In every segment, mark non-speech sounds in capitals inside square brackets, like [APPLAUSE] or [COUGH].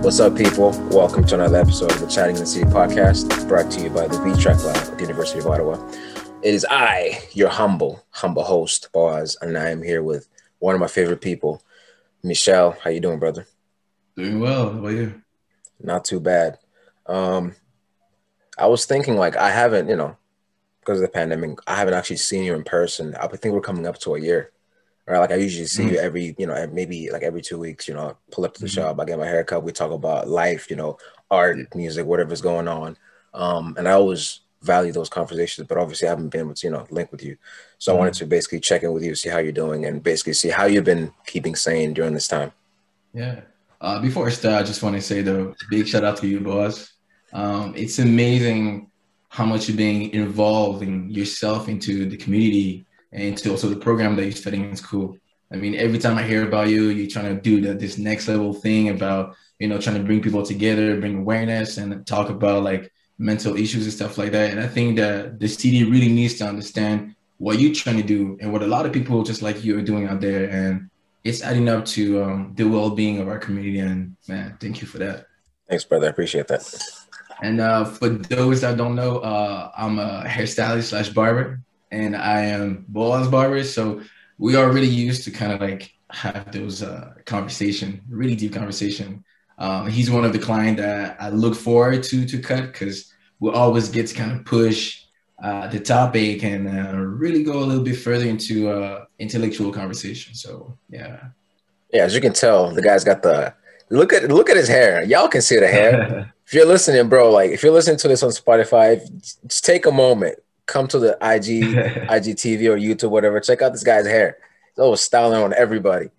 What's up, people? Welcome to another episode of the Chatting in the City podcast, brought to you by the V Track Lab at the University of Ottawa. It is I, your humble, humble host, Boaz, and I am here with one of my favorite people, Michelle. How you doing, brother? Doing well. How about you? Not too bad. Um, I was thinking, like, I haven't, you know, because of the pandemic, I haven't actually seen you in person. I think we're coming up to a year. Right, like I usually see mm-hmm. you every, you know, maybe like every two weeks. You know, pull up to the mm-hmm. shop, I get my haircut. We talk about life, you know, art, music, whatever's going on. Um, and I always value those conversations, but obviously I haven't been able to, you know, link with you. So mm-hmm. I wanted mm-hmm. to basically check in with you, see how you're doing, and basically see how you've been keeping sane during this time. Yeah. Uh, before I start, I just want to say the big shout out to you, boss. Um, it's amazing how much you're being involving yourself into the community and to also the program that you're studying in school. I mean, every time I hear about you, you're trying to do that this next level thing about, you know, trying to bring people together, bring awareness and talk about like mental issues and stuff like that. And I think that the city really needs to understand what you're trying to do and what a lot of people just like you are doing out there. And it's adding up to um, the well-being of our community. And man, thank you for that. Thanks, brother. I appreciate that. And uh, for those that don't know, uh, I'm a hairstylist slash barber, and I am Boaz barber. So we are really used to kind of like have those uh, conversation, really deep conversation. Um, he's one of the client that I look forward to to cut because we always get to kind of push uh, the topic and uh, really go a little bit further into uh, intellectual conversation. So yeah. Yeah, as you can tell, the guy's got the look at look at his hair. Y'all can see the hair. [LAUGHS] if you're listening, bro, like if you're listening to this on Spotify, just take a moment, come to the IG, [LAUGHS] IGTV or YouTube, whatever. Check out this guy's hair. He's always styling on everybody.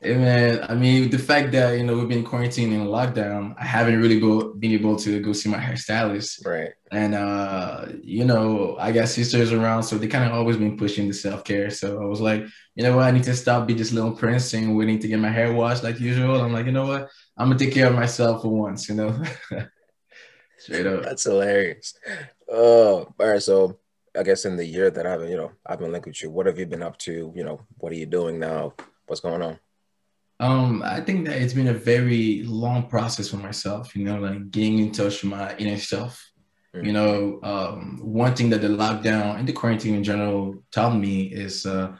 Hey man, I mean the fact that you know we've been quarantined in lockdown, I haven't really go, been able to go see my hairstylist. Right. And uh, you know, I got sisters around, so they kind of always been pushing the self care. So I was like, you know what, I need to stop being this little prince and waiting to get my hair washed like usual. I'm like, you know what, I'm gonna take care of myself for once. You know. [LAUGHS] Straight up. That's hilarious. Oh, all right. So I guess in the year that I've been, you know, I've been linked with you, what have you been up to? You know, what are you doing now? What's going on? Um, I think that it's been a very long process for myself, you know, like getting in touch with my inner self. Mm-hmm. You know, um, one thing that the lockdown and the quarantine in general taught me is uh,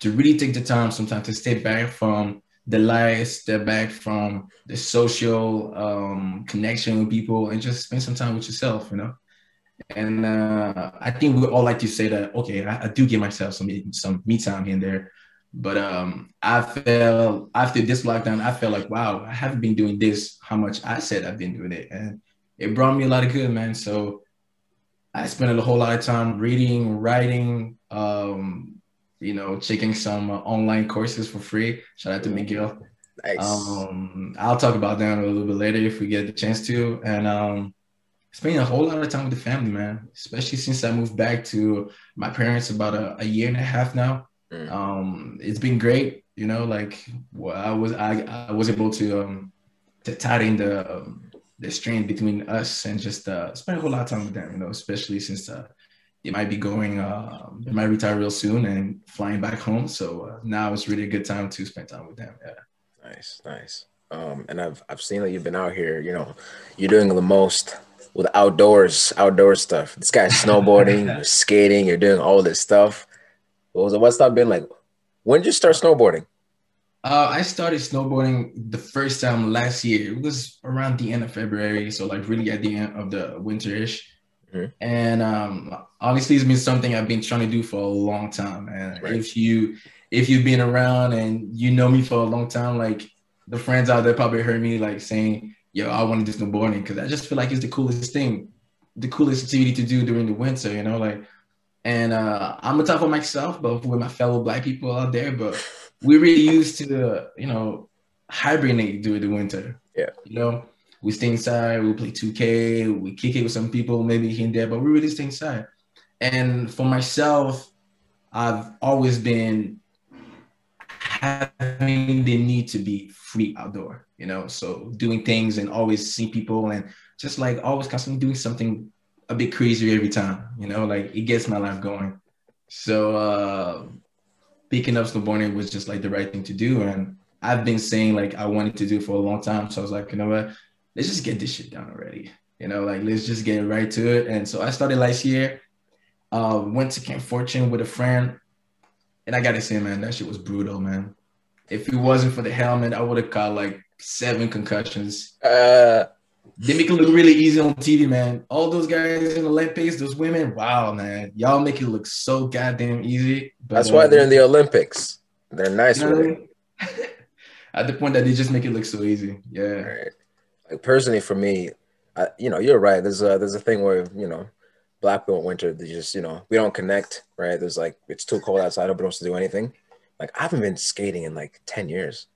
to really take the time sometimes to step back from the lies, step back from the social um, connection with people, and just spend some time with yourself, you know. And uh, I think we all like to say that, okay, I, I do give myself some some me time here and there but um, I felt after this lockdown, I felt like, wow, I haven't been doing this how much I said I've been doing it. And it brought me a lot of good, man. So I spent a whole lot of time reading, writing, um, you know, checking some uh, online courses for free. Shout out to Miguel. Nice. Um, I'll talk about that a little bit later if we get the chance to. And um, spending a whole lot of time with the family, man, especially since I moved back to my parents about a, a year and a half now. Mm. Um, it's been great, you know. Like well, I was, I, I was able to um, to tighten the um, the strain between us and just uh, spend a whole lot of time with them, you know. Especially since uh, they might be going, uh, they might retire real soon and flying back home. So uh, now it's really a good time to spend time with them. Yeah. Nice, nice. Um, and I've I've seen that you've been out here. You know, you're doing the most with outdoors, outdoor stuff. This guy's snowboarding, [LAUGHS] you're skating, you're doing all this stuff. What was it? What's that been like? When did you start snowboarding? Uh, I started snowboarding the first time last year. It was around the end of February, so like really at the end of the winterish. Mm-hmm. And um, obviously, it's been something I've been trying to do for a long time. And right. if you if you've been around and you know me for a long time, like the friends out there probably heard me like saying, "Yo, I want to do snowboarding," because I just feel like it's the coolest thing, the coolest activity to do during the winter. You know, like and uh, I'm gonna talk for myself, but with my fellow black people out there, but [LAUGHS] we're really used to, you know, hibernate during the winter. Yeah. You know, we stay inside, we play 2K, we kick it with some people, maybe here and there, but we really stay inside. And for myself, I've always been having the need to be free outdoor, you know, so doing things and always see people and just like always constantly doing something a bit crazier every time. You know, like it gets my life going. So uh, picking up snowboarding was just like the right thing to do, and I've been saying like I wanted to do for a long time. So I was like, you know what? Let's just get this shit done already. You know, like let's just get right to it. And so I started last year. Uh, went to Camp Fortune with a friend, and I gotta say, man, that shit was brutal, man. If it wasn't for the helmet, I would have caught like seven concussions. Uh, they make it look really easy on TV, man. All those guys in the Olympics, those women, wow, man, y'all make it look so goddamn easy. But, That's why uh, they're in the Olympics. They're nice you know with it. [LAUGHS] At the point that they just make it look so easy. Yeah. Right. Personally, for me, I, you know, you're right. There's a there's a thing where you know, black people in winter, they just you know we don't connect. Right? There's like it's too cold outside. Nobody wants to do anything. Like I haven't been skating in like ten years.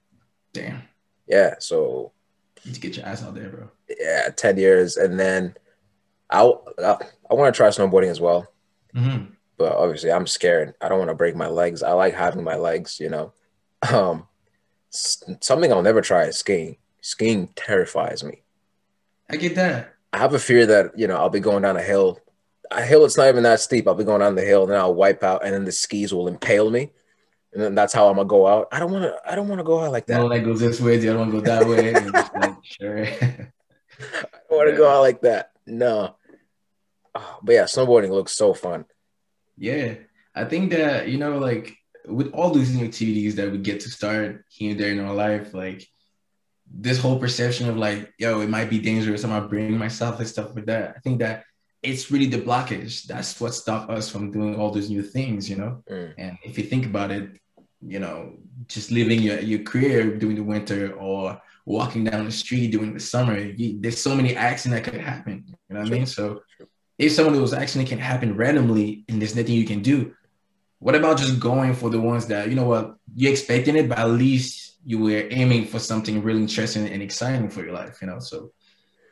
Damn. Yeah. So need to get your ass out there, bro. Yeah, ten years, and then I I, I want to try snowboarding as well. Mm-hmm. But obviously, I'm scared. I don't want to break my legs. I like having my legs, you know. Um, something I'll never try is skiing. Skiing terrifies me. I get that. I have a fear that you know I'll be going down a hill, a hill it's not even that steep. I'll be going down the hill, and then I'll wipe out, and then the skis will impale me, and then that's how I'm gonna go out. I don't want to. I don't want to go out like that. One leg goes this way, the other one goes that way. like, sure. [LAUGHS] I don't want to yeah. go out like that. No. Oh, but yeah, snowboarding looks so fun. Yeah, I think that you know, like with all these new activities that we get to start here and there in our life, like this whole perception of like, yo, it might be dangerous. I'm not bringing myself and stuff like that. I think that it's really the blockage. That's what stopped us from doing all those new things, you know. Mm. And if you think about it, you know, just living your, your career during the winter or walking down the street during the summer, you, there's so many accidents that could happen. You know what True. I mean? So if some of those accidents can happen randomly and there's nothing you can do, what about just going for the ones that, you know what, you're expecting it, but at least you were aiming for something really interesting and exciting for your life, you know? So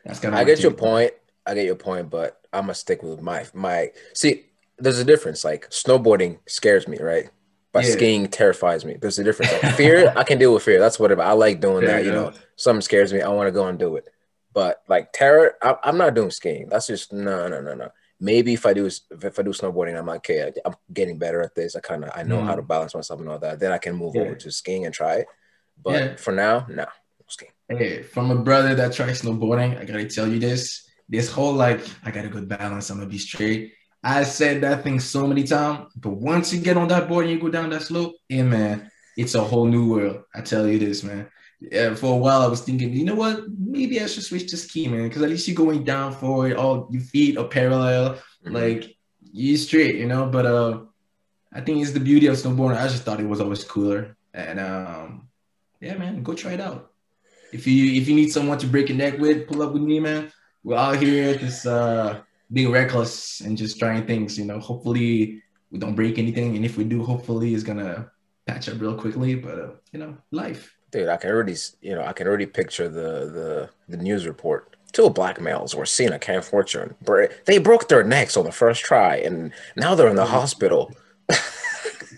that's kind of I get your point. I get your point, but I'm gonna stick with my my see, there's a difference. Like snowboarding scares me, right? But yeah. skiing terrifies me. There's a difference. Like, fear, I can deal with fear. That's whatever. I like doing there that. You know, something scares me. I want to go and do it. But like terror, I, am not doing skiing. That's just no, no, no, no. Maybe if I do if I do snowboarding, I'm like, okay, I'm getting better at this. I kind of I know mm. how to balance myself and all that. Then I can move yeah. over to skiing and try it. But yeah. for now, no. Hey, from a brother that tries snowboarding, I gotta tell you this. This whole like, I got a good balance. I'm gonna be straight I said that thing so many times, but once you get on that board and you go down that slope, yeah, man, it's a whole new world. I tell you this, man. Yeah, for a while I was thinking, you know what? Maybe I should switch to ski, man, because at least you're going down for it. all your feet are parallel, mm-hmm. like you straight, you know. But uh, I think it's the beauty of snowboarding. I just thought it was always cooler, and um, yeah, man, go try it out. If you if you need someone to break a neck with, pull up with me, man. We're out here just uh being reckless and just trying things. You know, hopefully we don't break anything, and if we do, hopefully it's gonna patch up real quickly. But uh, you know, life. Dude, I can already, you know, I can already picture the the the news report. Two black males were seen at Camp Fortune. They broke their necks on the first try, and now they're in the hospital. [LAUGHS]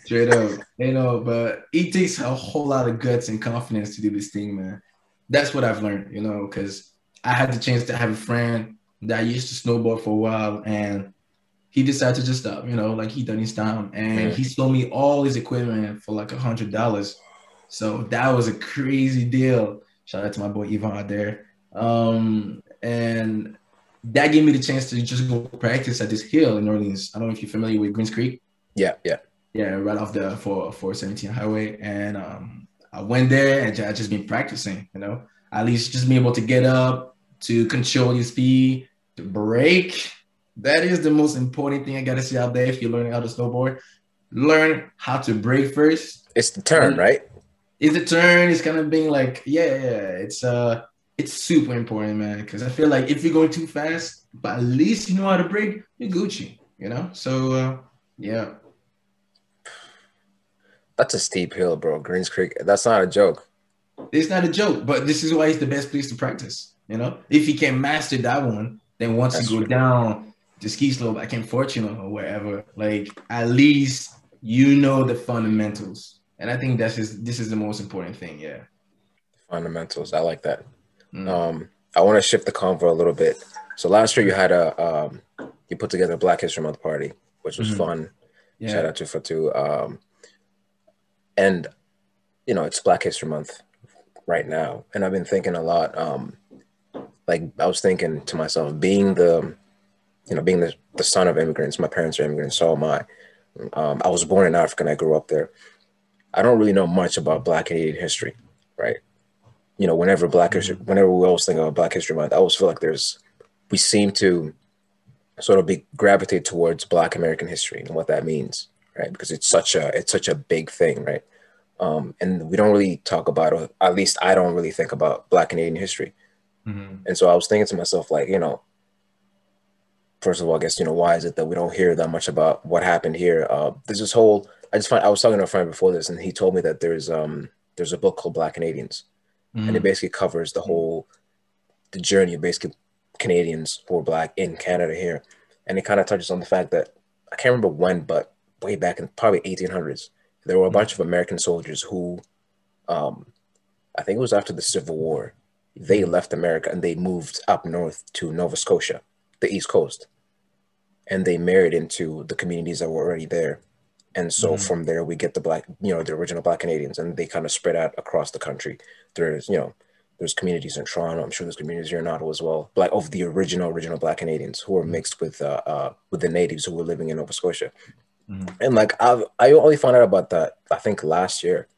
Straight up, you know, but it takes a whole lot of guts and confidence to do this thing, man. That's what I've learned, you know, because I had the chance to have a friend that used to snowboard for a while and he decided to just stop, you know, like he done his time. And he sold me all his equipment for like a hundred dollars. So that was a crazy deal. Shout out to my boy Yvonne out there. Um, and that gave me the chance to just go practice at this hill in Orleans. I don't know if you're familiar with Greens Creek. Yeah, yeah. Yeah, right off the 4 417 highway. And um, I went there and I just been practicing, you know, at least just being able to get up, to control your speed, to brake. That is the most important thing I gotta say out there if you're learning how to snowboard. Learn how to brake first. It's the turn, and right? It's the turn. It's kind of being like, yeah, yeah. It's uh it's super important, man. Because I feel like if you're going too fast, but at least you know how to brake, you're Gucci, you know? So uh yeah. That's a steep hill, bro. Greens Creek. That's not a joke. It's not a joke, but this is why it's the best place to practice. You know, if you can master that one, then once That's you go true. down the ski slope, I can fortune or wherever, like at least you know the fundamentals. And I think that's just this is the most important thing. Yeah. Fundamentals. I like that. Mm. Um, I want to shift the convo a little bit. So last year you had a um, you put together a Black History Month party, which was mm-hmm. fun. Yeah. Shout out to Fatu. Um, and you know, it's Black History Month right now, and I've been thinking a lot. Um, like I was thinking to myself, being the, you know, being the, the son of immigrants, my parents are immigrants, so am I. Um, I was born in Africa and I grew up there. I don't really know much about Black Canadian history, right? You know, whenever Black history, whenever we always think about Black History Month, I always feel like there's, we seem to sort of be gravitate towards Black American history and what that means, right? Because it's such a it's such a big thing, right? Um, and we don't really talk about, or at least I don't really think about Black Canadian history. Mm-hmm. And so I was thinking to myself, like, you know, first of all, I guess, you know, why is it that we don't hear that much about what happened here? Uh, there's this whole, I just find, I was talking to a friend before this, and he told me that there's, um, there's a book called Black Canadians, mm-hmm. and it mm. basically covers the whole, the journey of basically Canadians who are Black in Canada here. And it kind of touches on the fact that, I can't remember when, but way back in probably 1800s, there were a bunch of American soldiers who, um, I think it was after the Civil War, they left America and they moved up north to Nova Scotia, the East Coast, and they married into the communities that were already there. And so mm-hmm. from there, we get the black, you know, the original Black Canadians, and they kind of spread out across the country. There's, you know, there's communities in Toronto. I'm sure there's communities here in Ottawa as well. Black of the original original Black Canadians who are mixed with uh, uh with the natives who were living in Nova Scotia. Mm-hmm. And like I I only found out about that I think last year.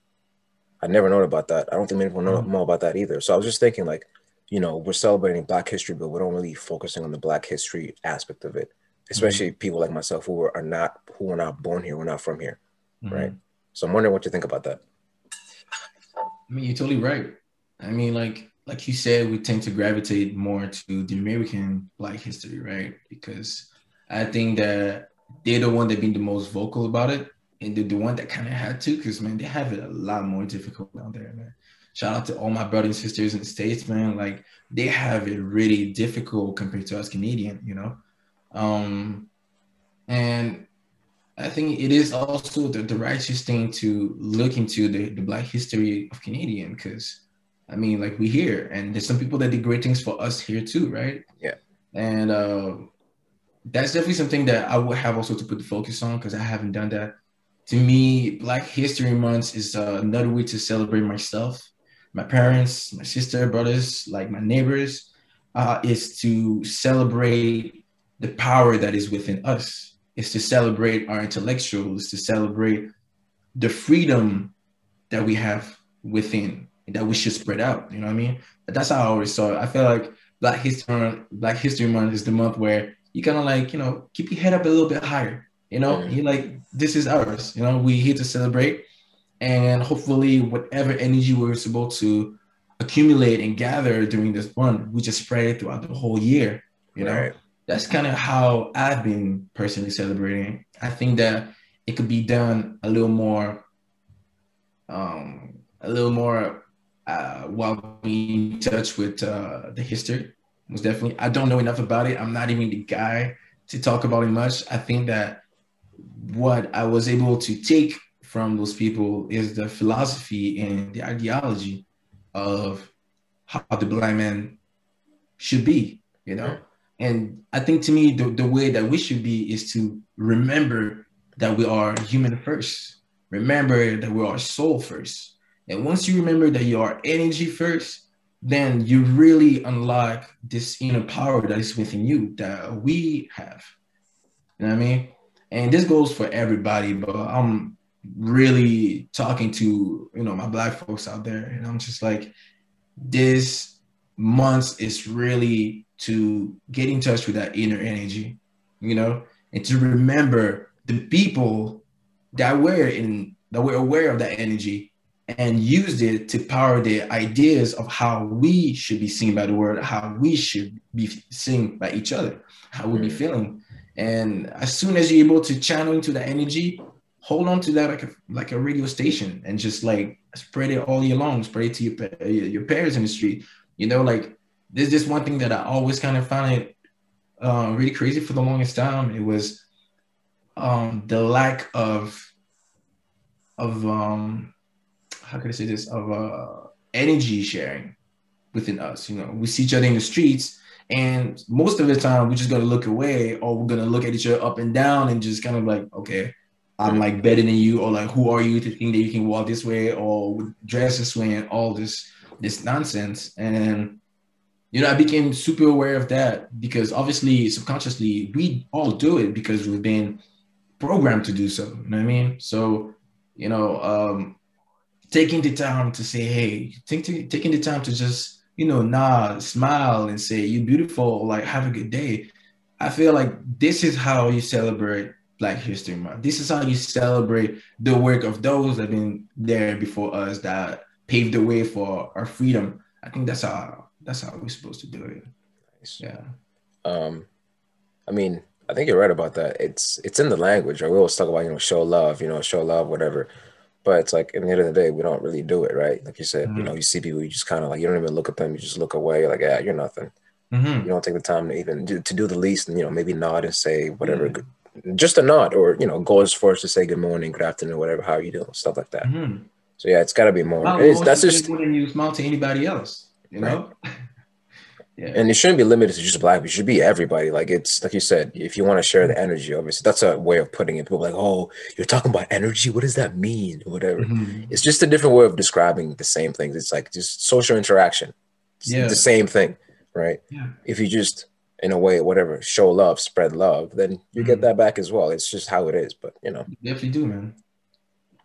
I never known about that. I don't think many people know mm-hmm. more about that either. So I was just thinking like, you know, we're celebrating Black History, but we don't really focusing on the Black History aspect of it, especially mm-hmm. people like myself who are, not who were not born here, we're not from here, mm-hmm. right? So I'm wondering what you think about that. I mean, you're totally right. I mean, like like you said, we tend to gravitate more to the American Black history, right? Because I think that they're the one that been the most vocal about it, and they're the one that kind of had to, because man, they have it a lot more difficult down there, man. Shout out to all my brothers and sisters in the states, man. Like they have it really difficult compared to us Canadian, you know. Um, and I think it is also the, the righteous thing to look into the, the Black history of Canadian, because I mean, like we hear, and there's some people that did great things for us here too, right? Yeah. And uh, that's definitely something that I would have also to put the focus on because I haven't done that. To me, Black History Month is uh, another way to celebrate myself, my parents, my sister, brothers, like my neighbors, uh, is to celebrate the power that is within us. Is to celebrate our intellectuals, to celebrate the freedom that we have within that we should spread out. You know what I mean? That's how I always saw it. I feel like Black History Black History Month is the month where you kind of like, you know, keep your head up a little bit higher. You know, mm-hmm. you like this is ours. You know, we here to celebrate, and hopefully, whatever energy we're supposed to accumulate and gather during this month, we just spread it throughout the whole year. You know, right. that's kind of how I've been personally celebrating. I think that it could be done a little more, um, a little more uh, while being in touch with uh, the history. Most definitely, I don't know enough about it. I'm not even the guy to talk about it much. I think that what I was able to take from those people is the philosophy and the ideology of how the black man should be, you know? And I think to me, the, the way that we should be is to remember that we are human first. Remember that we are soul first. And once you remember that you are energy first, then you really unlock this inner power that is within you that we have. You know what I mean? And this goes for everybody, but I'm really talking to you know my black folks out there, and I'm just like, this month is really to get in touch with that inner energy, you know, and to remember the people that were in that were aware of that energy and used it to power the ideas of how we should be seen by the world, how we should be seen by each other, how we be mm. feeling. And as soon as you're able to channel into that energy, hold on to that like a, like a radio station and just like spread it all year long, spread it to your, your parents in the street. You know, like there's this one thing that I always kind of found it uh, really crazy for the longest time. It was um, the lack of of um, how can I say this of uh, energy sharing within us. You know, we see each other in the streets, and most of the time we're just gonna look away, or we're gonna look at each other up and down, and just kind of like, okay, I'm like better than you, or like who are you to think that you can walk this way or dress this way and all this this nonsense. And you know, I became super aware of that because obviously subconsciously we all do it because we've been programmed to do so. You know what I mean? So, you know, um, taking the time to say, hey, take, taking the time to just, you know, nod, smile, and say, you're beautiful, like, have a good day. I feel like this is how you celebrate Black History Month. This is how you celebrate the work of those that have been there before us that paved the way for our freedom. I think that's how that's how we're supposed to do it. Nice. Yeah. Um, I mean, I think you're right about that. It's it's in the language, right? We always talk about you know show love, you know, show love, whatever. But it's like in the end of the day, we don't really do it, right? Like you said, mm-hmm. you know, you see people, you just kind of like you don't even look at them, you just look away, like yeah, you're nothing. Mm-hmm. You don't take the time to even do, to do the least, and you know, maybe nod and say whatever, mm-hmm. just a nod, or you know, go as far as to say good morning, good afternoon, whatever, how are you doing, stuff like that. Mm-hmm. So yeah, it's got to be more. that's just when you smile to anybody else, you know. [LAUGHS] Yeah. And it shouldn't be limited to just black. It should be everybody. Like it's like you said, if you want to share the energy, obviously that's a way of putting it. People like, oh, you're talking about energy. What does that mean? whatever. Mm-hmm. It's just a different way of describing the same things. It's like just social interaction. It's yeah. the same thing, right? Yeah. If you just in a way, whatever, show love, spread love, then you mm-hmm. get that back as well. It's just how it is. But you know, you definitely do, man.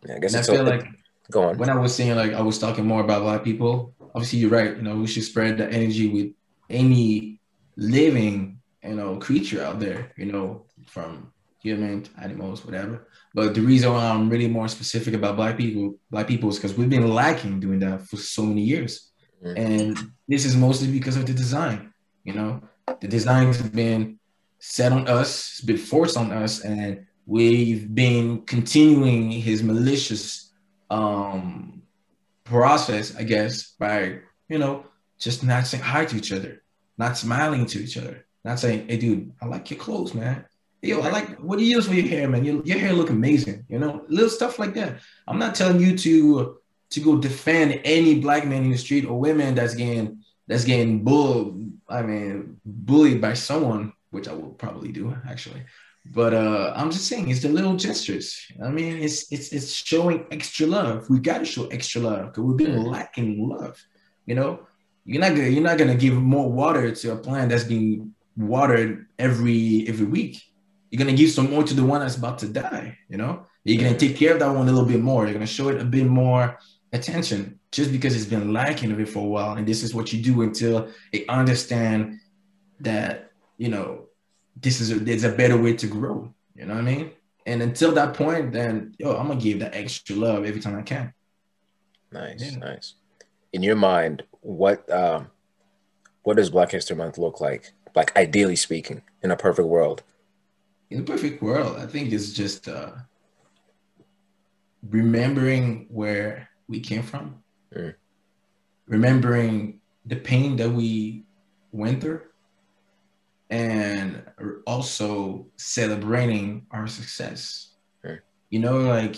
Yeah, I guess and it's I feel like go on. When I was saying like I was talking more about black people, obviously you're right. You know, we should spread the energy with any living, you know, creature out there, you know, from human, animals, whatever. But the reason why I'm really more specific about black people, black people is because we've been lacking doing that for so many years. Mm-hmm. And this is mostly because of the design. You know, the design has been set on us, it's been forced on us, and we've been continuing his malicious um process, I guess, by you know, just not saying hi to each other, not smiling to each other, not saying, "Hey, dude, I like your clothes, man. Yo, I like what do you use for your hair, man? Your, your hair look amazing. You know, little stuff like that. I'm not telling you to to go defend any black man in the street or women that's getting that's getting bull. I mean, bullied by someone, which I will probably do actually. But uh, I'm just saying, it's the little gestures. I mean, it's it's it's showing extra love. We got to show extra love because we've been lacking love. You know, you're not gonna you're not gonna give more water to a plant that's being watered every every week. You're gonna give some more to the one that's about to die. You know, you're gonna take care of that one a little bit more. You're gonna show it a bit more attention just because it's been lacking of it for a while. And this is what you do until they understand that you know this is a, there's a better way to grow. You know what I mean? And until that point, then yo, I'm gonna give that extra love every time I can. Nice, yeah. nice. In your mind, what um, what does Black History Month look like? Like ideally speaking, in a perfect world. In a perfect world, I think it's just uh, remembering where we came from, mm. remembering the pain that we went through, and also celebrating our success. Mm. You know, like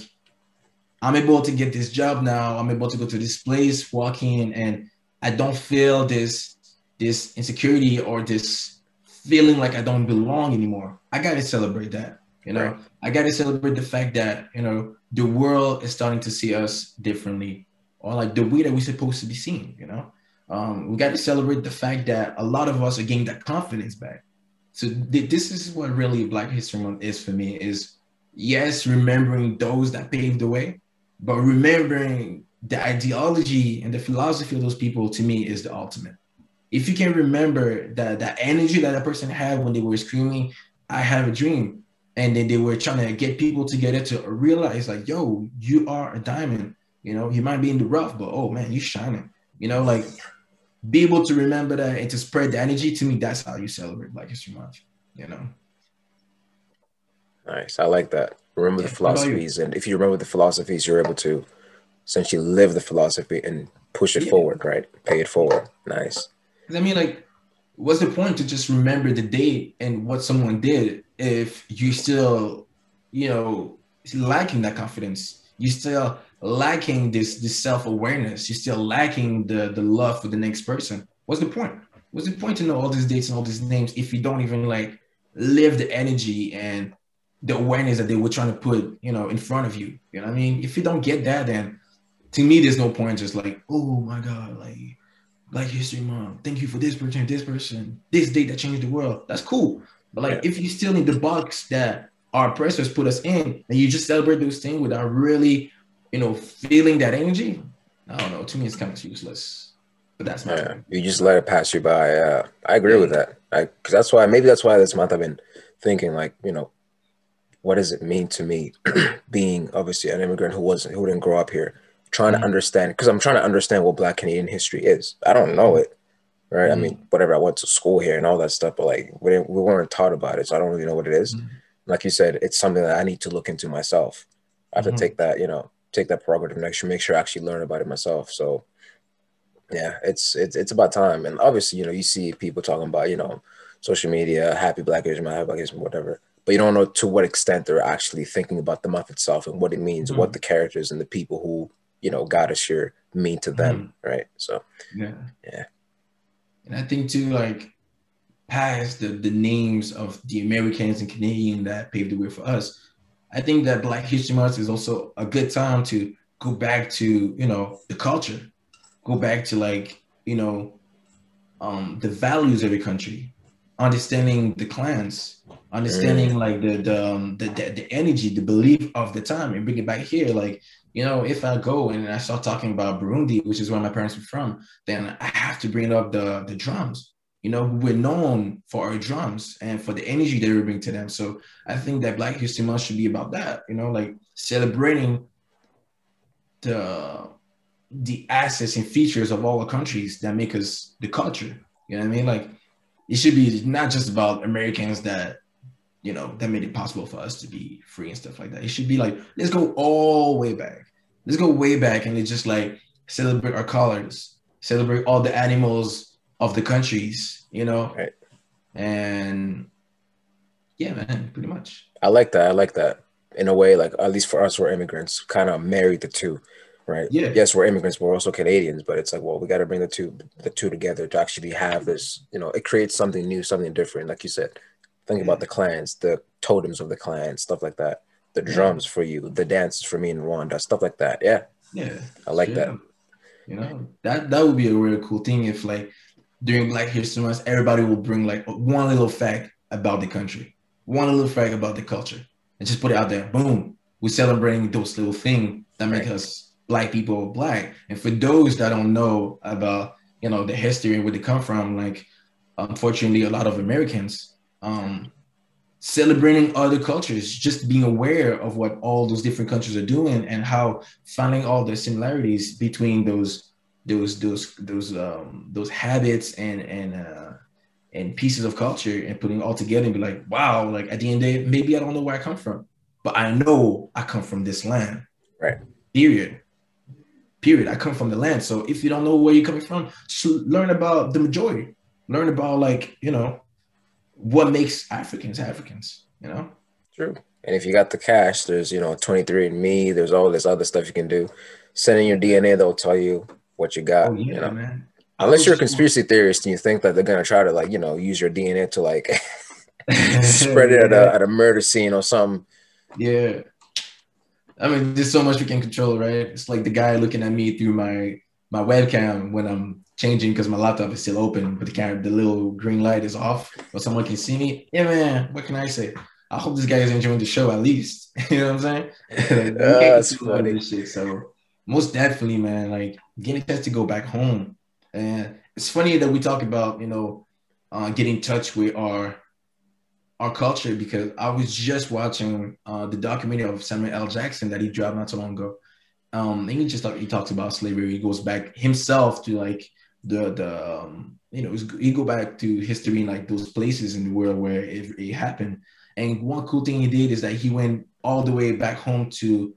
I'm able to get this job now. I'm able to go to this place, walk in, and I don't feel this this insecurity or this feeling like I don't belong anymore. I got to celebrate that. You know, right. I got to celebrate the fact that you know the world is starting to see us differently, or like the way that we're supposed to be seen. You know, um, we got to celebrate the fact that a lot of us are getting that confidence back. So th- this is what really Black History Month is for me. Is yes, remembering those that paved the way, but remembering the ideology and the philosophy of those people to me is the ultimate. If you can remember that that energy that a person had when they were screaming, "I have a dream," and then they were trying to get people together to realize, like, "Yo, you are a diamond." You know, you might be in the rough, but oh man, you shining. You know, like be able to remember that and to spread the energy. To me, that's how you celebrate Black History Month. You know. Nice. I like that. Remember yeah, the philosophies, and if you remember the philosophies, you're able to essentially live the philosophy and push it yeah. forward, right? Pay it forward. Nice. I mean, like, what's the point to just remember the date and what someone did if you still, you know, lacking that confidence? You still lacking this this self awareness. You're still lacking the the love for the next person. What's the point? What's the point to know all these dates and all these names if you don't even like live the energy and the awareness that they were trying to put, you know, in front of you. You know what I mean? If you don't get that, then to me, there's no point just like, oh my God, like Black History Month, thank you for this person, this person, this date that changed the world. That's cool. But like yeah. if you still need the box that our oppressors put us in, and you just celebrate those things without really, you know, feeling that energy, I don't know. To me, it's kind of useless. But that's my yeah. You just let it pass you by. Yeah, I agree yeah. with that. Because that's why maybe that's why this month I've been thinking like, you know, what does it mean to me [CLEARS THROAT] being obviously an immigrant who wasn't who didn't grow up here, trying mm-hmm. to understand because I'm trying to understand what Black Canadian history is. I don't know it, right? Mm-hmm. I mean, whatever. I went to school here and all that stuff, but like we didn't, we weren't taught about it, so I don't really know what it is. Mm-hmm. Like you said, it's something that I need to look into myself. I have to mm-hmm. take that, you know, take that prerogative and actually make sure I actually learn about it myself. So yeah, it's it's it's about time. And obviously, you know, you see people talking about, you know, social media, happy Black History Month, happy Black History, whatever. But you don't know to what extent they're actually thinking about the month itself and what it means, mm-hmm. what the characters and the people who, you know, got us here mean to them. Mm-hmm. Right. So yeah. Yeah. And I think too, like past the, the names of the Americans and Canadian that paved the way for us, I think that Black History Month is also a good time to go back to, you know, the culture, go back to like, you know, um, the values of your country, understanding the clans, understanding mm. like the the, um, the, the the energy, the belief of the time, and bring it back here. Like you know, if I go and I start talking about Burundi, which is where my parents were from, then I have to bring up the the drums. You know, we're known for our drums and for the energy that we bring to them. So I think that Black History Month should be about that. You know, like celebrating the the assets and features of all the countries that make us the culture. You know what I mean? Like it should be not just about Americans that you know that made it possible for us to be free and stuff like that. It should be like let's go all the way back. Let's go way back and let's just like celebrate our colors, celebrate all the animals of the countries, you know. Right. And yeah, man, pretty much. I like that. I like that. In a way, like at least for us, we're immigrants, kind of married the two right? Yeah. Yes, we're immigrants, but we're also Canadians. But it's like, well, we got to bring the two the two together to actually have this. You know, it creates something new, something different. Like you said, think yeah. about the clans, the totems of the clans, stuff like that. The drums for you, the dances for me in Rwanda, stuff like that. Yeah. Yeah. I like that. You know, that that would be a really cool thing if like during Black History Month, everybody will bring like one little fact about the country, one little fact about the culture, and just put it out there. Boom. We're celebrating those little things that make right. us black people black. And for those that don't know about, you know, the history and where they come from, like unfortunately a lot of Americans um celebrating other cultures, just being aware of what all those different countries are doing and how finding all the similarities between those those those those um those habits and and uh and pieces of culture and putting all together and be like, wow, like at the end of the day, maybe I don't know where I come from, but I know I come from this land. Right. Period period. I come from the land. So if you don't know where you're coming from, learn about the majority. Learn about like, you know, what makes Africans Africans, you know? True. And if you got the cash, there's, you know, 23andMe, there's all this other stuff you can do. Send in your DNA, they'll tell you what you got. Oh, yeah, you know? man. Unless you're a conspiracy theorist and you think that they're gonna try to like, you know, use your DNA to like [LAUGHS] spread it at a, at a murder scene or something. Yeah. I mean, there's so much we can control, right? It's like the guy looking at me through my my webcam when I'm changing because my laptop is still open, but the camera, the little green light is off, but someone can see me. Yeah, man. What can I say? I hope this guy is enjoying the show at least. [LAUGHS] you know what I'm saying? [LAUGHS] that's funny. This shit, so most definitely, man. Like getting a chance to go back home, and it's funny that we talk about you know uh, getting in touch with our our culture because I was just watching uh, the documentary of Samuel L. Jackson that he dropped not so long ago. Um, just he talks about slavery. He goes back himself to like the the um, you know he go back to history and like those places in the world where it, it happened. And one cool thing he did is that he went all the way back home to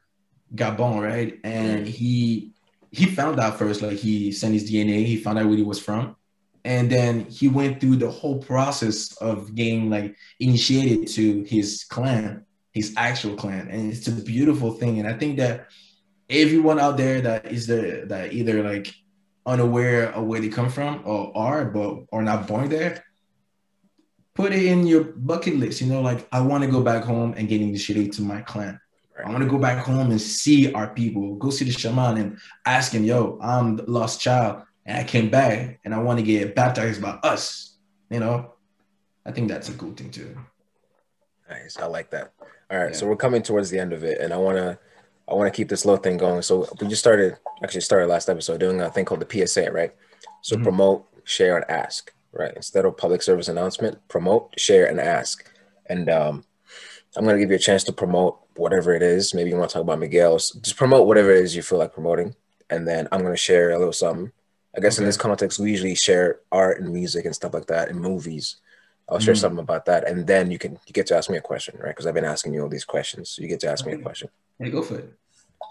Gabon, right? And he he found out first, like he sent his DNA, he found out where he was from, and then he went through the whole process of getting like initiated to his clan his actual clan and it's a beautiful thing and i think that everyone out there that is the that either like unaware of where they come from or are but are not born there put it in your bucket list. You know, like I want to go back home and get initiated to my clan. Right. I want to go back home and see our people. Go see the shaman and ask him, "Yo, I'm the lost child, and I came back, and I want to get baptized by us." You know, I think that's a cool thing too. Nice, I like that. All right, yeah. so we're coming towards the end of it, and I wanna, I wanna keep this little thing going. So we just started, actually started last episode doing a thing called the PSA, right? So mm-hmm. promote, share, and ask right? Instead of public service announcement, promote, share, and ask. And um, I'm going to give you a chance to promote whatever it is. Maybe you want to talk about Miguel's. Just promote whatever it is you feel like promoting. And then I'm going to share a little something. I guess okay. in this context, we usually share art and music and stuff like that and movies. I'll share mm. something about that, and then you can you get to ask me a question, right? Because I've been asking you all these questions, so you get to ask okay. me a question. Hey, go for it.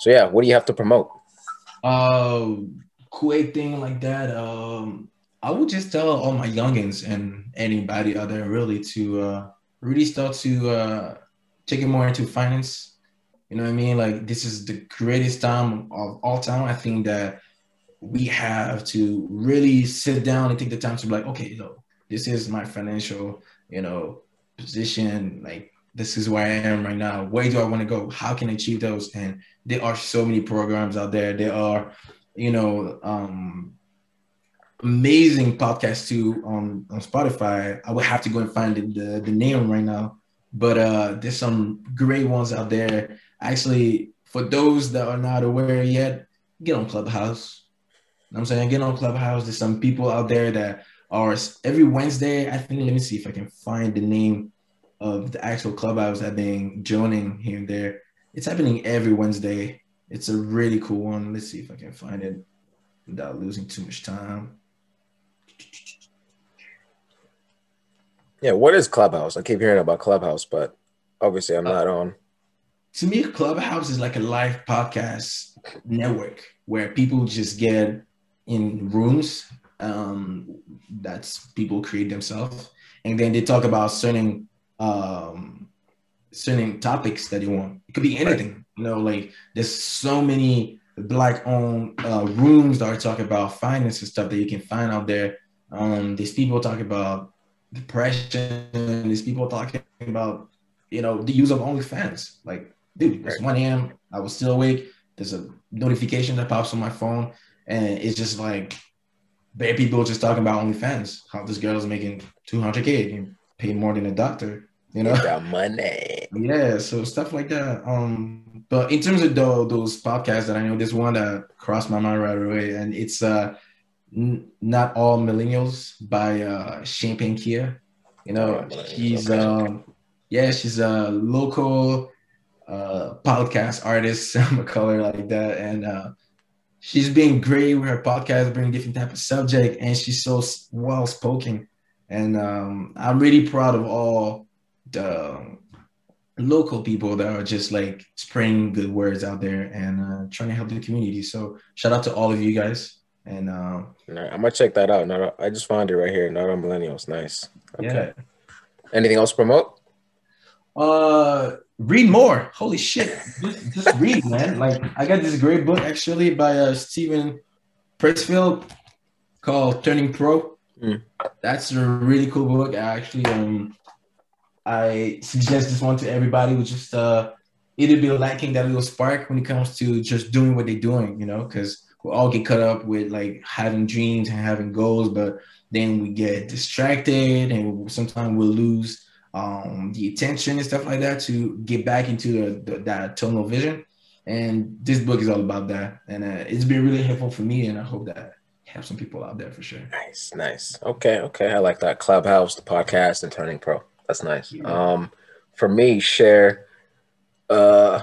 So yeah, what do you have to promote? Uh, quick thing like that. Um, I would just tell all my youngins and anybody out there really to uh, really start to uh, take it more into finance. You know what I mean? Like this is the greatest time of all time. I think that we have to really sit down and take the time to be like, okay, yo, this is my financial, you know, position. Like this is where I am right now. Where do I want to go? How can I achieve those? And there are so many programs out there. There are, you know, um, amazing podcasts too on, on Spotify. I would have to go and find the, the name right now, but uh, there's some great ones out there. Actually, for those that are not aware yet, get on Clubhouse. You know I'm saying get on Clubhouse. There's some people out there that are every Wednesday. I think let me see if I can find the name of the actual clubhouse I've been joining here and there. It's happening every Wednesday. It's a really cool one. Let's see if I can find it without losing too much time. Yeah, what is Clubhouse? I keep hearing about Clubhouse, but obviously I'm not on. To me, Clubhouse is like a live podcast network where people just get in rooms um, that's people create themselves, and then they talk about certain um, certain topics that you want. It could be anything, right. you know. Like there's so many black-owned uh, rooms that are talking about finance and stuff that you can find out there. Um, these people talk about depression. These people talking about, you know, the use of OnlyFans. Like, dude, it's 1 a.m. I was still awake. There's a notification that pops on my phone, and it's just like bad people just talking about OnlyFans. How this girl is making 200k and pay more than a doctor. You know, got money. Yeah, so stuff like that. Um, but in terms of the, those podcasts that I know, there's one that crossed my mind right away, and it's uh not all millennials by uh, Champagne Kia. You know, she's okay. um, yeah, she's a local uh, podcast artist. [LAUGHS] I'm call her like that, and uh, she's been great with her podcast, bringing different type of subject, and she's so well spoken. And um, I'm really proud of all the local people that are just like spreading good words out there and uh, trying to help the community. So shout out to all of you guys. And um, right, I'm gonna check that out. Not, I just found it right here. Not on millennials. Nice. Okay. Yeah. Anything else to promote? Uh, read more. Holy shit! just, just read, man. Like I got this great book actually by uh, Steven Pressfield called Turning Pro. Mm. That's a really cool book. I actually um I suggest this one to everybody who just uh it'll be lacking that little spark when it comes to just doing what they're doing, you know, because we all get caught up with like having dreams and having goals, but then we get distracted and sometimes we'll lose um, the attention and stuff like that to get back into the, that tunnel vision. And this book is all about that. And uh, it's been really helpful for me. And I hope that have some people out there for sure. Nice, nice. Okay, okay. I like that. Clubhouse, the podcast, and Turning Pro. That's nice. Um, for me, share. Uh,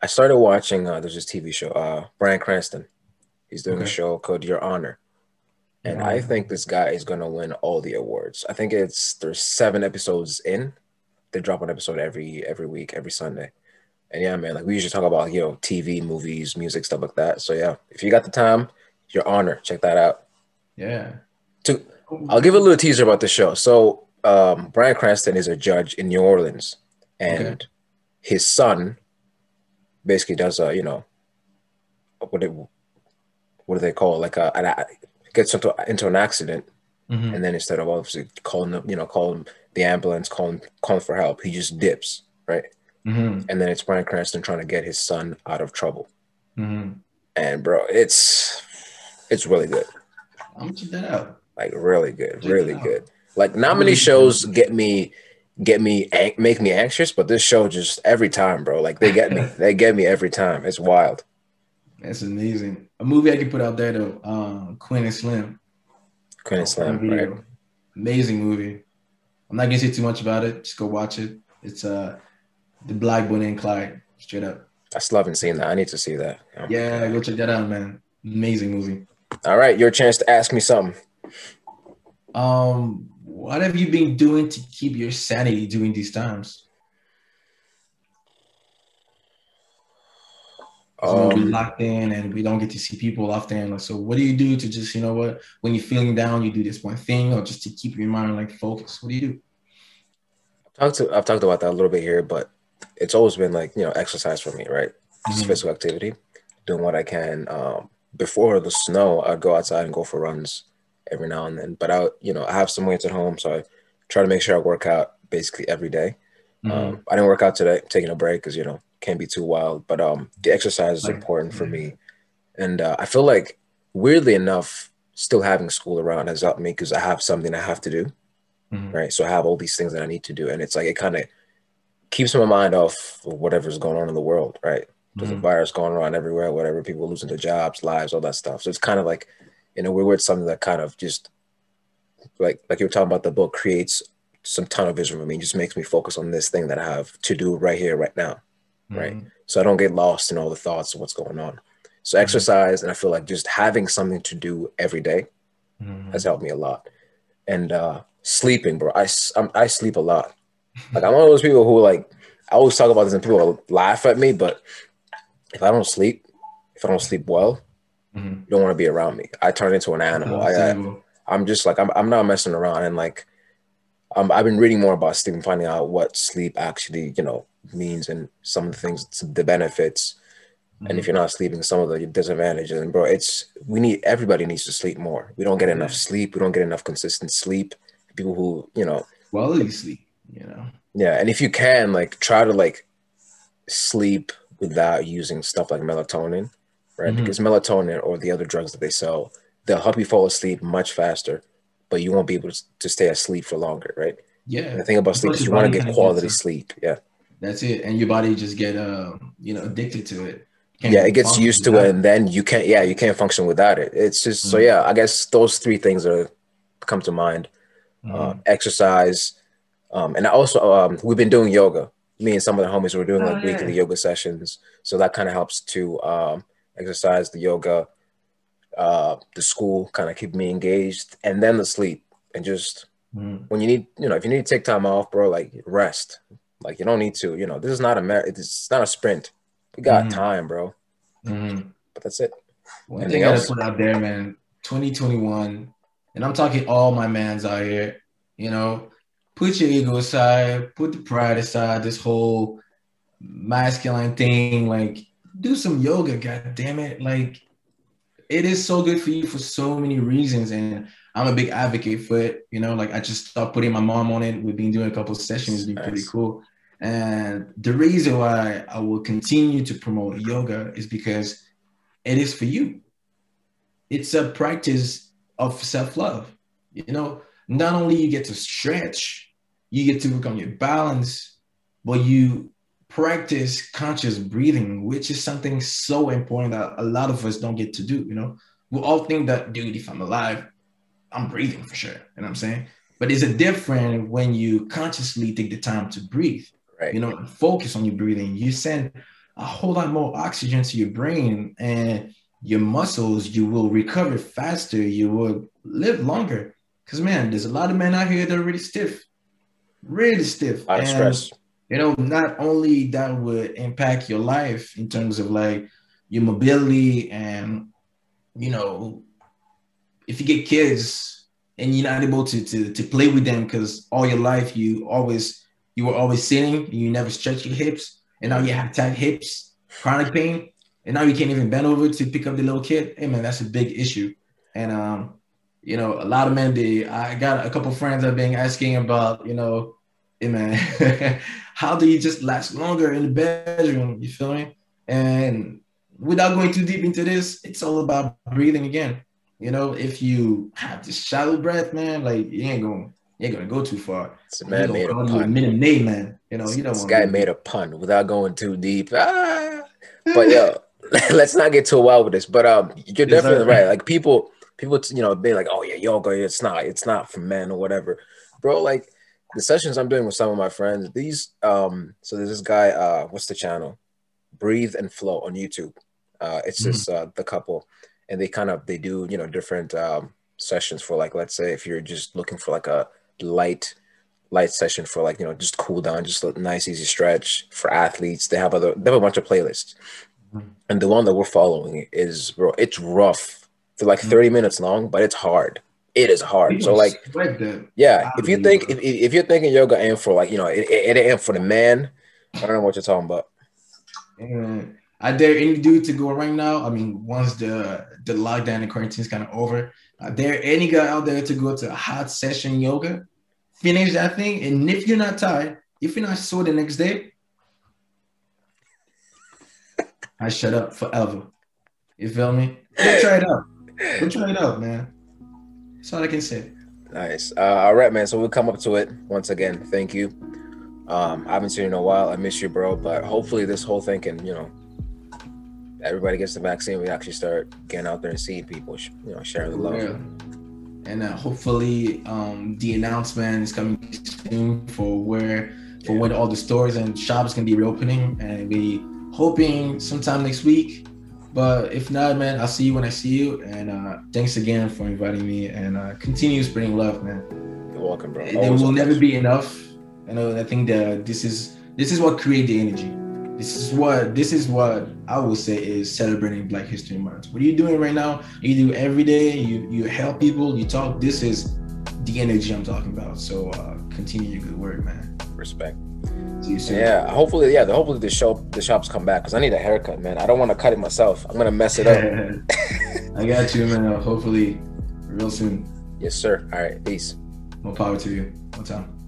I started watching. Uh, there's this TV show. Uh, Bryan Cranston. He's doing okay. a show called Your Honor. And I think this guy is gonna win all the awards. I think it's there's seven episodes in. They drop an episode every every week, every Sunday. And yeah, man, like we usually talk about, you know, TV, movies, music, stuff like that. So yeah, if you got the time, your honor, check that out. Yeah. To I'll give a little teaser about the show. So um Bryan Cranston is a judge in New Orleans, and okay. his son basically does a, you know, what it what do they call it? like a, an, gets into into an accident Mm-hmm. And then instead of obviously calling them, you know, calling the ambulance, calling calling for help, he just dips, right? Mm-hmm. And then it's Bryan Cranston trying to get his son out of trouble. Mm-hmm. And bro, it's it's really good. I'm check that out. Like really good, check really good. Like not many shows get me get me make me anxious, but this show just every time, bro. Like they get me, [LAUGHS] they get me every time. It's wild. That's amazing. A movie I can put out there though, um, Queen and Slim. Queen and Slim, right? Amazing movie. I'm not gonna say too much about it. Just go watch it. It's uh the Black Bonnie and Clyde, straight up. I still haven't seen that. I need to see that. Oh yeah, go check that out, man. Amazing movie. All right, your chance to ask me something. Um, what have you been doing to keep your sanity during these times? Um, we're locked in and we don't get to see people often. So what do you do to just, you know what, when you're feeling down, you do this one thing or just to keep your mind like focused? What do you do? I've talked, to, I've talked about that a little bit here, but it's always been like, you know, exercise for me, right? Just mm-hmm. physical activity, doing what I can. Um, before the snow, I'd go outside and go for runs every now and then. But I, you know, I have some weights at home, so I try to make sure I work out basically every day. Mm-hmm. Um, I didn't work out today, taking a break because you know can't be too wild. But um, the exercise is important for me, and uh, I feel like weirdly enough, still having school around has helped me because I have something I have to do, mm-hmm. right? So I have all these things that I need to do, and it's like it kind of keeps my mind off of whatever's going on in the world, right? There's mm-hmm. a virus going around everywhere, whatever, people losing their jobs, lives, all that stuff. So it's kind of like, in a weird way, something that kind of just like like you were talking about the book creates some tunnel vision for me. It just makes me focus on this thing that I have to do right here, right now right? Mm-hmm. So I don't get lost in all the thoughts of what's going on. So mm-hmm. exercise, and I feel like just having something to do every day mm-hmm. has helped me a lot. And uh, sleeping, bro, I I'm, I sleep a lot. Like I'm one of those people who like I always talk about this and people laugh at me, but if I don't sleep, if I don't sleep well, mm-hmm. you don't want to be around me. I turn into an animal. Oh, I, I, am just like I'm. I'm not messing around, and like um, I've been reading more about sleep and finding out what sleep actually, you know, means and some of the things, the benefits. Mm-hmm. And if mm-hmm. you're not sleeping, some of the disadvantages. And bro, it's we need everybody needs to sleep more. We don't get enough sleep. We don't get enough consistent sleep. People who, you know, quality sleep, you know. Yeah, and if you can, like, try to like sleep without using stuff like melatonin, right? Mm-hmm. Because melatonin or the other drugs that they sell, they'll help you fall asleep much faster, but you won't be able to, to stay asleep for longer, right? Yeah. And the thing about sleep is you want to get quality sleep. Yeah. That's it, and your body just get uh, you know addicted to it. Can't yeah, it gets used to it, and then you can't. Yeah, you can't function without it. It's just mm-hmm. so yeah. I guess those three things are come to mind: mm-hmm. uh, exercise, um, and also um, we've been doing yoga. Me and some of the homies were doing like oh, weekly yoga sessions, so that kind of helps to um, exercise, the yoga, uh, the school kind of keep me engaged, and then the sleep, and just mm-hmm. when you need, you know, if you need to take time off, bro, like rest, like you don't need to. You know, this is not a mar- It's not a sprint. We got mm-hmm. time, bro. Mm-hmm. But that's it. One Anything thing I gotta put out there, man. 2021, and I'm talking all my mans out here. You know, put your ego aside, put the pride aside. This whole masculine thing, like, do some yoga. God damn it! Like, it is so good for you for so many reasons, and I'm a big advocate for it. You know, like I just started putting my mom on it. We've been doing a couple sessions, it's been nice. pretty cool. And the reason why I will continue to promote yoga is because it is for you. It's a practice of self-love. You know, not only you get to stretch, you get to work on your balance, but you practice conscious breathing, which is something so important that a lot of us don't get to do. You know, we all think that, dude, if I'm alive, I'm breathing for sure. You know what I'm saying? But is it different when you consciously take the time to breathe? Right. You know, focus on your breathing. You send a whole lot more oxygen to your brain and your muscles, you will recover faster, you will live longer. Because man, there's a lot of men out here that are really stiff, really stiff. A lot of stress. You know, not only that would impact your life in terms of like your mobility and you know, if you get kids and you're not able to to, to play with them because all your life you always you were always sitting and you never stretch your hips, and now you have tight hips, chronic pain, and now you can't even bend over to pick up the little kid. Hey man, that's a big issue. And um, you know, a lot of men, they, I got a couple friends that have been asking about, you know, hey man, [LAUGHS] how do you just last longer in the bedroom? You feel me? And without going too deep into this, it's all about breathing again. You know, if you have this shallow breath, man, like you ain't going, you ain't gonna go too far. It's a man made a pun. Minute May, man. You know, you don't. This guy made a pun without going too deep. Ah, [LAUGHS] but yo, [LAUGHS] let's not get too wild with this. But um, you're definitely right. Like people, people, you know, be like, oh yeah, yoga, it's not, it's not for men or whatever, bro. Like the sessions I'm doing with some of my friends, these um, so there's this guy, uh, what's the channel? Breathe and Flow on YouTube. Uh, it's mm-hmm. just uh, the couple, and they kind of they do you know different um, sessions for like let's say if you're just looking for like a light light session for like you know just cool down, just a nice easy stretch for athletes. They have other they have a bunch of playlists, mm-hmm. and the one that we're following is bro, it's rough. They're like mm-hmm. 30 minutes long, but it's hard it is hard. So like, yeah, if you think if, if you're thinking yoga ain't for like you know it, it ain't for the man, I don't know what you're talking about. And I dare any dude to go right now. I mean, once the the lockdown and quarantine is kind of over, I dare any guy out there to go to a hot session yoga, finish that thing, and if you're not tired, if you're not sore the next day, I shut up forever. You feel me? Go try it out. Go try it out, man. That's all I can say. Nice. Uh, all right, man. So we'll come up to it once again. Thank you. Um, I haven't seen you in a while. I miss you, bro. But hopefully, this whole thing can, you know, everybody gets the vaccine. We actually start getting out there and seeing people, you know, sharing the love. Yeah. And uh, hopefully, um, the announcement is coming soon for where for yeah. when all the stores and shops can be reopening, and we hoping sometime next week but if not, man, I'll see you when I see you. And uh, thanks again for inviting me and uh, continue spreading love, man. You're welcome, bro. There will never be enough. You know, I think that this is this is what create the energy. This is what this is what I would say is celebrating Black History Month. What are you doing right now? You do every day. You you help people. You talk. This is the energy I'm talking about. So uh, continue your good work, man. Respect. Yeah, hopefully, yeah, hopefully the show the shops come back because I need a haircut, man. I don't want to cut it myself. I'm gonna mess it up. [LAUGHS] I got you, man. Hopefully, real soon. Yes, sir. All right, peace. More power to you. One time.